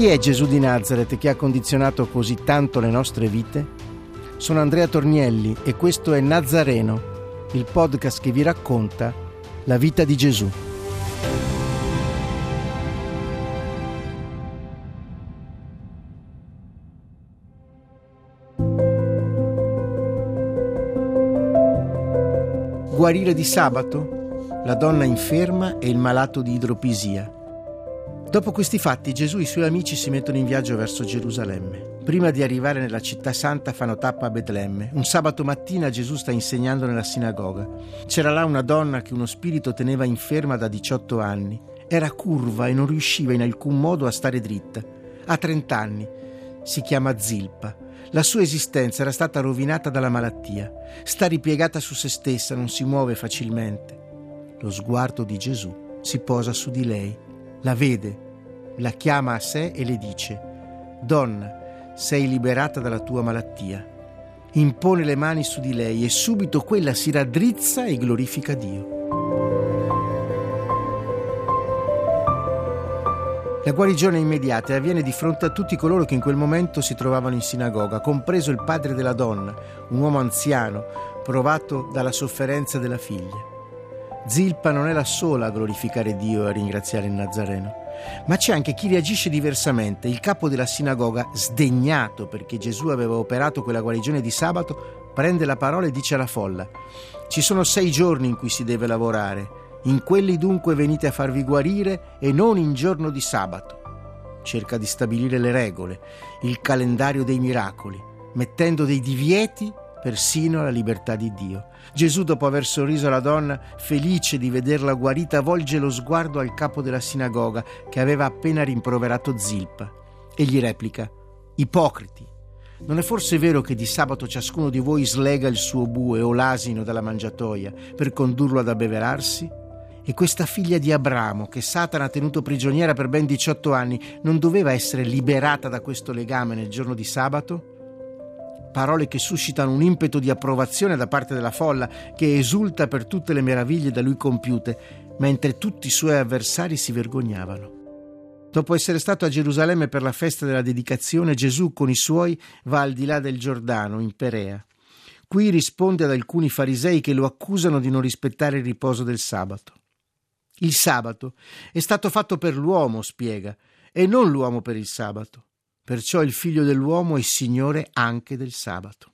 Chi è Gesù di Nazareth che ha condizionato così tanto le nostre vite? Sono Andrea Tornielli e questo è Nazareno, il podcast che vi racconta la vita di Gesù. Guarire di sabato? La donna inferma e il malato di idropisia. Dopo questi fatti Gesù e i suoi amici si mettono in viaggio verso Gerusalemme. Prima di arrivare nella città santa fanno tappa a Betlemme. Un sabato mattina Gesù sta insegnando nella sinagoga. C'era là una donna che uno spirito teneva inferma da 18 anni. Era curva e non riusciva in alcun modo a stare dritta. Ha 30 anni. Si chiama Zilpa. La sua esistenza era stata rovinata dalla malattia. Sta ripiegata su se stessa, non si muove facilmente. Lo sguardo di Gesù si posa su di lei. La vede, la chiama a sé e le dice: Donna, sei liberata dalla tua malattia. Impone le mani su di lei e subito quella si raddrizza e glorifica Dio. La guarigione immediata avviene di fronte a tutti coloro che in quel momento si trovavano in sinagoga, compreso il padre della donna, un uomo anziano, provato dalla sofferenza della figlia. Zilpa non è la sola a glorificare Dio e a ringraziare il Nazareno. Ma c'è anche chi reagisce diversamente. Il capo della sinagoga, sdegnato perché Gesù aveva operato quella guarigione di sabato, prende la parola e dice alla folla: Ci sono sei giorni in cui si deve lavorare. In quelli dunque venite a farvi guarire e non in giorno di sabato. Cerca di stabilire le regole, il calendario dei miracoli, mettendo dei divieti persino alla libertà di Dio. Gesù, dopo aver sorriso alla donna, felice di vederla guarita, volge lo sguardo al capo della sinagoga che aveva appena rimproverato Zilpa e gli replica: Ipocriti! Non è forse vero che di sabato ciascuno di voi slega il suo bue o l'asino dalla mangiatoia per condurlo ad abbeverarsi? E questa figlia di Abramo, che Satana ha tenuto prigioniera per ben 18 anni, non doveva essere liberata da questo legame nel giorno di sabato? Parole che suscitano un impeto di approvazione da parte della folla che esulta per tutte le meraviglie da lui compiute, mentre tutti i suoi avversari si vergognavano. Dopo essere stato a Gerusalemme per la festa della dedicazione, Gesù con i suoi va al di là del Giordano, in Perea. Qui risponde ad alcuni farisei che lo accusano di non rispettare il riposo del sabato. Il sabato è stato fatto per l'uomo, spiega, e non l'uomo per il sabato. Perciò il figlio dell'uomo è Signore anche del sabato.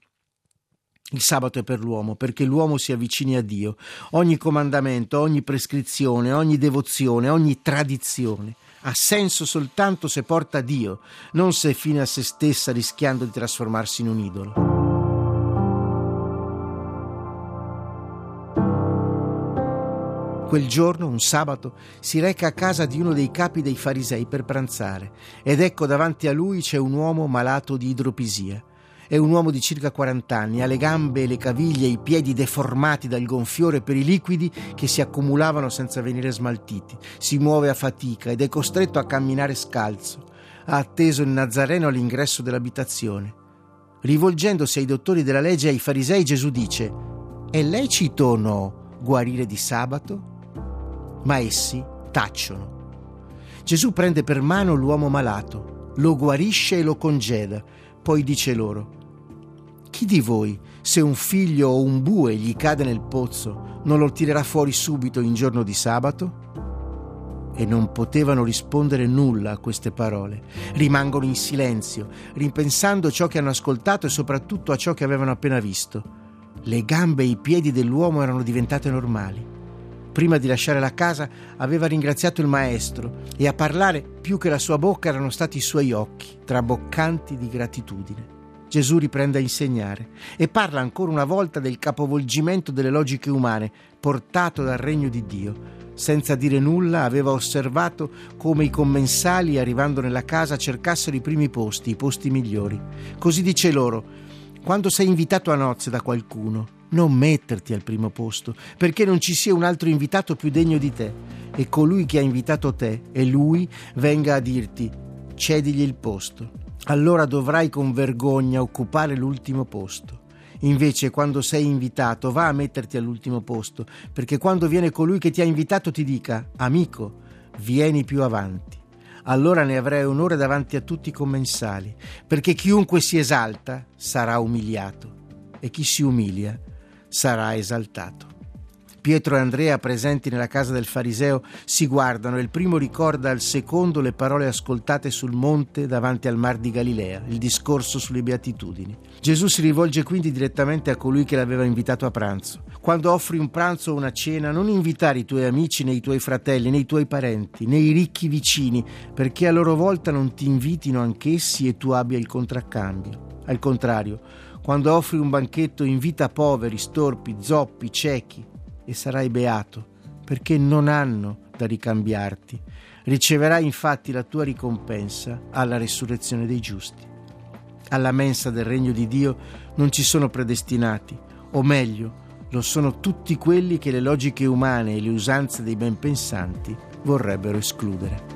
Il sabato è per l'uomo, perché l'uomo si avvicini a Dio. Ogni comandamento, ogni prescrizione, ogni devozione, ogni tradizione ha senso soltanto se porta a Dio, non se è fine a se stessa rischiando di trasformarsi in un idolo. Quel giorno, un sabato, si reca a casa di uno dei capi dei farisei per pranzare ed ecco davanti a lui c'è un uomo malato di idropisia. È un uomo di circa 40 anni, ha le gambe le caviglie e i piedi deformati dal gonfiore per i liquidi che si accumulavano senza venire smaltiti. Si muove a fatica ed è costretto a camminare scalzo. Ha atteso il Nazareno all'ingresso dell'abitazione. Rivolgendosi ai dottori della legge e ai farisei, Gesù dice: È lecito o no guarire di sabato? Ma essi tacciono. Gesù prende per mano l'uomo malato, lo guarisce e lo congeda, poi dice loro, chi di voi, se un figlio o un bue gli cade nel pozzo, non lo tirerà fuori subito in giorno di sabato? E non potevano rispondere nulla a queste parole. Rimangono in silenzio, ripensando ciò che hanno ascoltato e soprattutto a ciò che avevano appena visto. Le gambe e i piedi dell'uomo erano diventate normali prima di lasciare la casa, aveva ringraziato il maestro e a parlare più che la sua bocca erano stati i suoi occhi, traboccanti di gratitudine. Gesù riprende a insegnare e parla ancora una volta del capovolgimento delle logiche umane portato dal regno di Dio. Senza dire nulla aveva osservato come i commensali arrivando nella casa cercassero i primi posti, i posti migliori. Così dice loro, quando sei invitato a nozze da qualcuno, non metterti al primo posto, perché non ci sia un altro invitato più degno di te e colui che ha invitato te e lui venga a dirti cedigli il posto allora dovrai con vergogna occupare l'ultimo posto. Invece, quando sei invitato, va a metterti all'ultimo posto, perché quando viene colui che ti ha invitato ti dica, amico, vieni più avanti. Allora ne avrai onore davanti a tutti i commensali, perché chiunque si esalta sarà umiliato e chi si umilia sarà esaltato. Pietro e Andrea, presenti nella casa del fariseo, si guardano e il primo ricorda al secondo le parole ascoltate sul monte davanti al mar di Galilea, il discorso sulle beatitudini. Gesù si rivolge quindi direttamente a colui che l'aveva invitato a pranzo. Quando offri un pranzo o una cena, non invitare i tuoi amici, né i tuoi fratelli, né i tuoi parenti, né i ricchi vicini, perché a loro volta non ti invitino anch'essi e tu abbia il contraccambio. Al contrario, quando offri un banchetto invita poveri, storpi, zoppi, ciechi, e sarai beato, perché non hanno da ricambiarti. Riceverai infatti la tua ricompensa alla risurrezione dei giusti. Alla mensa del regno di Dio non ci sono predestinati, o meglio, lo sono tutti quelli che le logiche umane e le usanze dei ben pensanti vorrebbero escludere.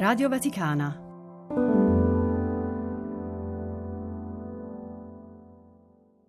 Radio Vaticana.